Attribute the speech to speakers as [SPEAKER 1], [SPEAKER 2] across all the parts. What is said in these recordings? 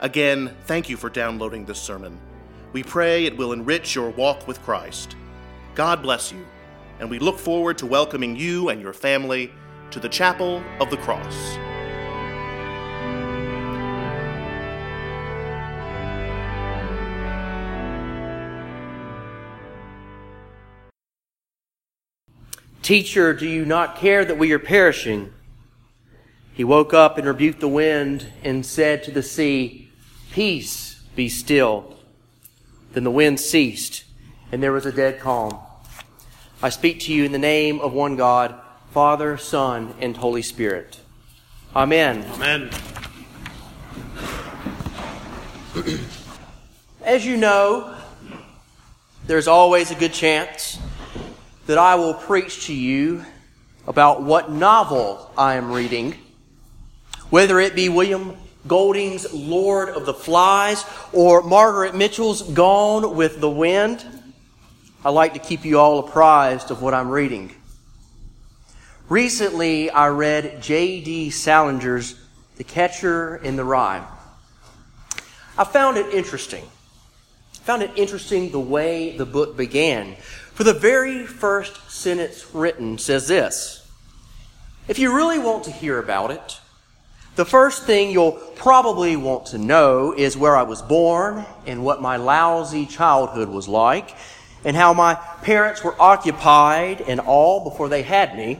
[SPEAKER 1] Again, thank you for downloading this sermon. We pray it will enrich your walk with Christ. God bless you, and we look forward to welcoming you and your family to the Chapel of the Cross.
[SPEAKER 2] Teacher, do you not care that we are perishing? He woke up and rebuked the wind and said to the sea, Peace, be still. Then the wind ceased, and there was a dead calm. I speak to you in the name of one God, Father, Son, and Holy Spirit. Amen.
[SPEAKER 1] Amen.
[SPEAKER 2] As you know, there's always a good chance that I will preach to you about what novel I am reading, whether it be William Golding's Lord of the Flies or Margaret Mitchell's Gone with the Wind. I like to keep you all apprised of what I'm reading. Recently, I read J.D. Salinger's The Catcher in the Rye. I found it interesting. I found it interesting the way the book began. For the very first sentence written says this If you really want to hear about it, the first thing you'll probably want to know is where I was born and what my lousy childhood was like and how my parents were occupied and all before they had me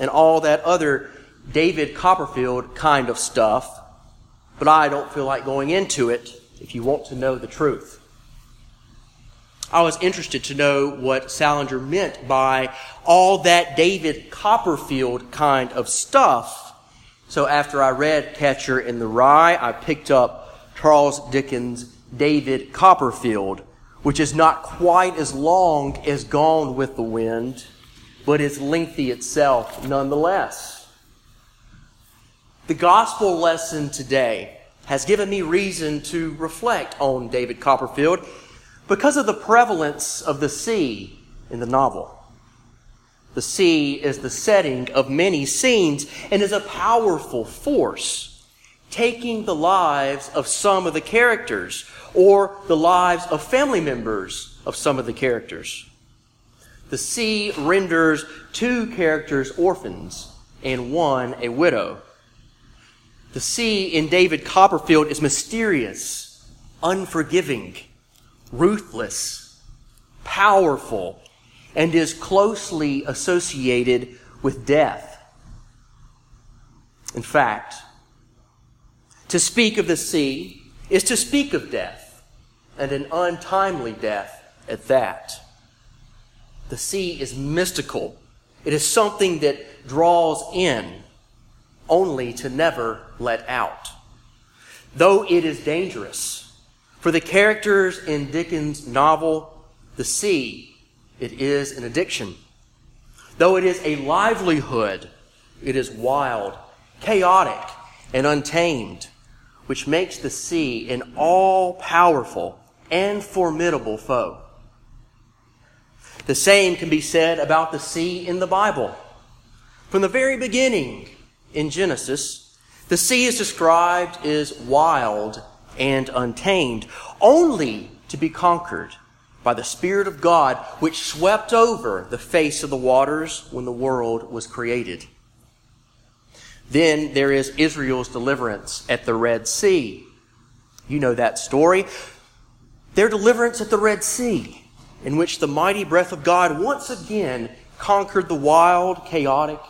[SPEAKER 2] and all that other David Copperfield kind of stuff. But I don't feel like going into it if you want to know the truth. I was interested to know what Salinger meant by all that David Copperfield kind of stuff. So after I read Catcher in the Rye, I picked up Charles Dickens' David Copperfield, which is not quite as long as Gone with the Wind, but is lengthy itself nonetheless. The gospel lesson today has given me reason to reflect on David Copperfield because of the prevalence of the sea in the novel. The sea is the setting of many scenes and is a powerful force, taking the lives of some of the characters or the lives of family members of some of the characters. The sea renders two characters orphans and one a widow. The sea in David Copperfield is mysterious, unforgiving, ruthless, powerful, and is closely associated with death. In fact, to speak of the sea is to speak of death, and an untimely death at that. The sea is mystical. It is something that draws in, only to never let out. Though it is dangerous, for the characters in Dickens' novel, The Sea, it is an addiction. Though it is a livelihood, it is wild, chaotic, and untamed, which makes the sea an all powerful and formidable foe. The same can be said about the sea in the Bible. From the very beginning in Genesis, the sea is described as wild and untamed, only to be conquered by the Spirit of God, which swept over the face of the waters when the world was created. Then there is Israel's deliverance at the Red Sea. You know that story. Their deliverance at the Red Sea, in which the mighty breath of God once again conquered the wild, chaotic,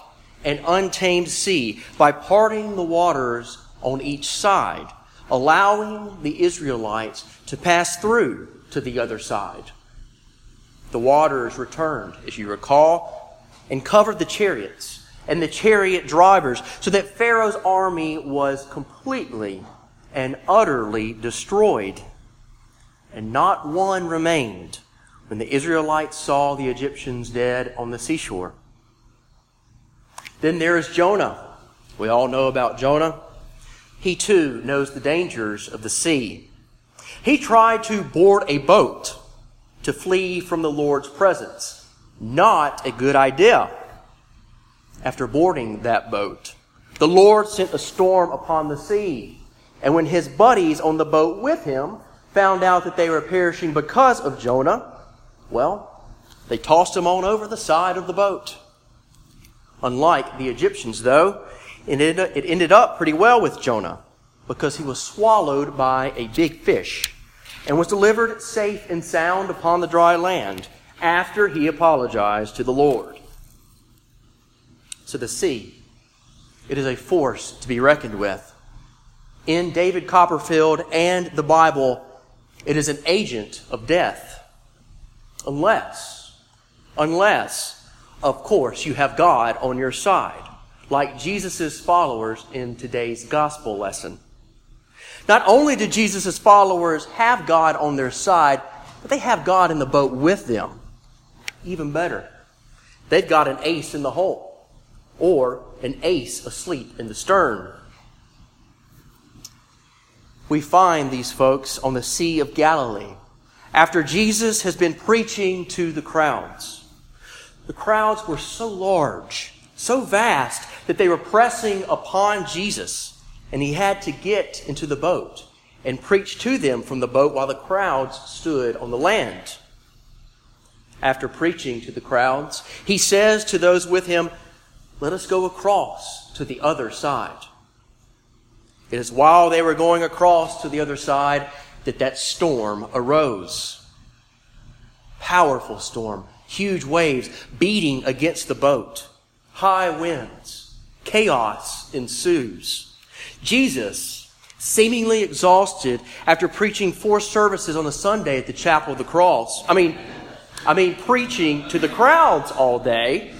[SPEAKER 2] and untamed sea by parting the waters on each side allowing the Israelites to pass through to the other side. The waters returned, as you recall, and covered the chariots and the chariot drivers, so that Pharaoh's army was completely and utterly destroyed, and not one remained when the Israelites saw the Egyptians dead on the seashore. Then there is Jonah. We all know about Jonah. He too knows the dangers of the sea. He tried to board a boat to flee from the Lord's presence. Not a good idea. After boarding that boat, the Lord sent a storm upon the sea. And when his buddies on the boat with him found out that they were perishing because of Jonah, well, they tossed him on over the side of the boat. Unlike the Egyptians, though, it ended up pretty well with Jonah because he was swallowed by a big fish and was delivered safe and sound upon the dry land after he apologized to the Lord. So the sea, it is a force to be reckoned with. In David Copperfield and the Bible, it is an agent of death. Unless, unless, of course, you have God on your side, like Jesus' followers in today's gospel lesson. Not only did Jesus' followers have God on their side, but they have God in the boat with them. Even better, they've got an ace in the hole, or an ace asleep in the stern. We find these folks on the Sea of Galilee after Jesus has been preaching to the crowds. The crowds were so large, so vast, that they were pressing upon Jesus, and he had to get into the boat and preach to them from the boat while the crowds stood on the land. After preaching to the crowds, he says to those with him, Let us go across to the other side. It is while they were going across to the other side that that storm arose. Powerful storm, huge waves beating against the boat, high winds, chaos ensues. Jesus, seemingly exhausted after preaching four services on the Sunday at the Chapel of the Cross, I mean, I mean, preaching to the crowds all day,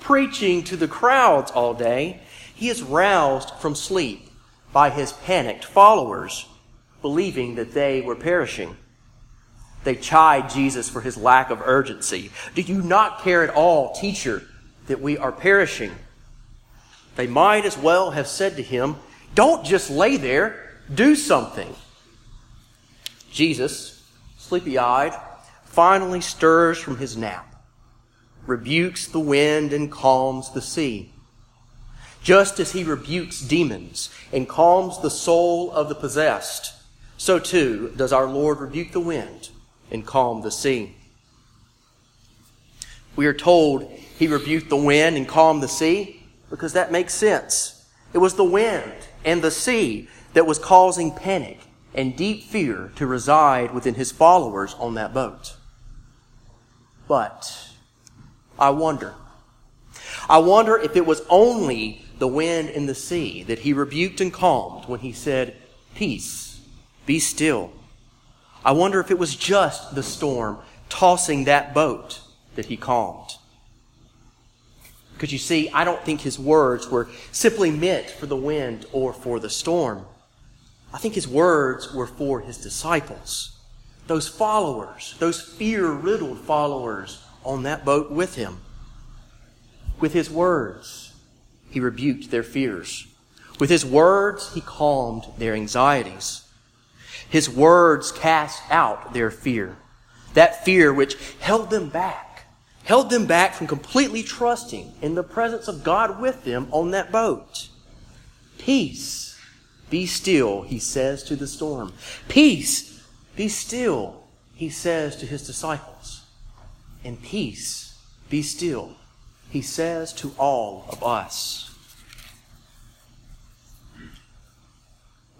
[SPEAKER 2] preaching to the crowds all day, he is roused from sleep by his panicked followers believing that they were perishing. They chide Jesus for his lack of urgency. Do you not care at all, teacher, that we are perishing? They might as well have said to him, Don't just lay there, do something. Jesus, sleepy eyed, finally stirs from his nap, rebukes the wind, and calms the sea. Just as he rebukes demons and calms the soul of the possessed, so too does our Lord rebuke the wind and calm the sea. We are told he rebuked the wind and calmed the sea because that makes sense. It was the wind and the sea that was causing panic and deep fear to reside within his followers on that boat. But I wonder. I wonder if it was only the wind and the sea that he rebuked and calmed when he said, Peace be still. I wonder if it was just the storm tossing that boat that he calmed. Because you see, I don't think his words were simply meant for the wind or for the storm. I think his words were for his disciples, those followers, those fear riddled followers on that boat with him. With his words, he rebuked their fears. With his words, he calmed their anxieties. His words cast out their fear. That fear which held them back, held them back from completely trusting in the presence of God with them on that boat. Peace, be still, he says to the storm. Peace, be still, he says to his disciples. And peace, be still, he says to all of us.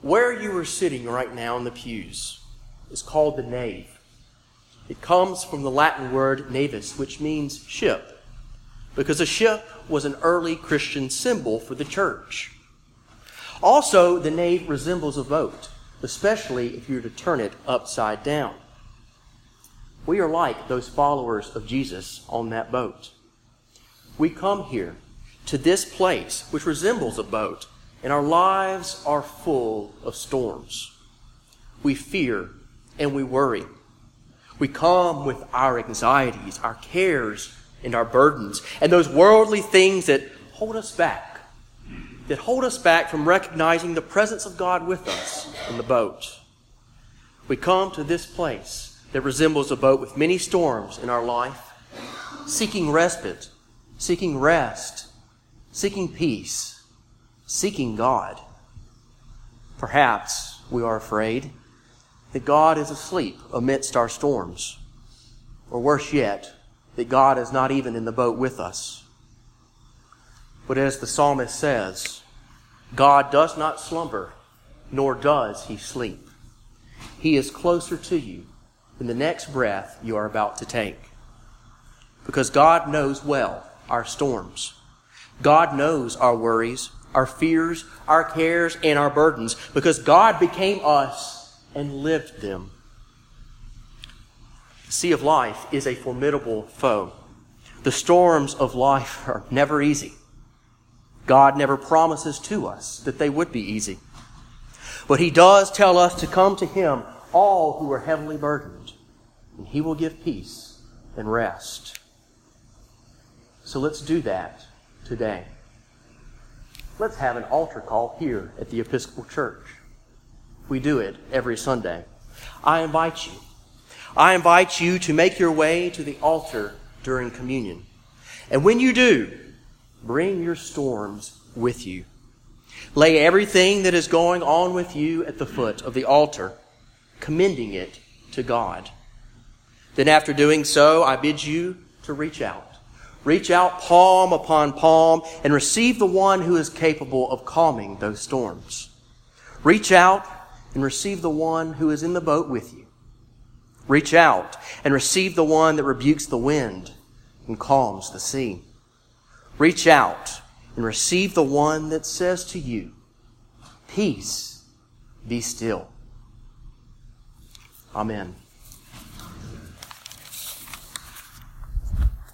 [SPEAKER 2] Where you are sitting right now in the pews is called the nave. It comes from the Latin word navis, which means ship, because a ship was an early Christian symbol for the church. Also, the nave resembles a boat, especially if you were to turn it upside down. We are like those followers of Jesus on that boat. We come here to this place, which resembles a boat, and our lives are full of storms. We fear and we worry. We come with our anxieties, our cares, and our burdens, and those worldly things that hold us back, that hold us back from recognizing the presence of God with us in the boat. We come to this place that resembles a boat with many storms in our life, seeking respite, seeking rest, seeking peace, seeking God. Perhaps we are afraid that God is asleep amidst our storms, or worse yet, that God is not even in the boat with us. But as the psalmist says, God does not slumber, nor does he sleep. He is closer to you than the next breath you are about to take. Because God knows well our storms. God knows our worries, our fears, our cares, and our burdens, because God became us and lived them. The sea of life is a formidable foe. The storms of life are never easy. God never promises to us that they would be easy. But He does tell us to come to Him, all who are heavily burdened, and He will give peace and rest. So let's do that today. Let's have an altar call here at the Episcopal Church. We do it every Sunday. I invite you. I invite you to make your way to the altar during communion. And when you do, bring your storms with you. Lay everything that is going on with you at the foot of the altar, commending it to God. Then, after doing so, I bid you to reach out. Reach out palm upon palm and receive the one who is capable of calming those storms. Reach out and receive the one who is in the boat with you. Reach out and receive the one that rebukes the wind and calms the sea. Reach out and receive the one that says to you, Peace, be still. Amen.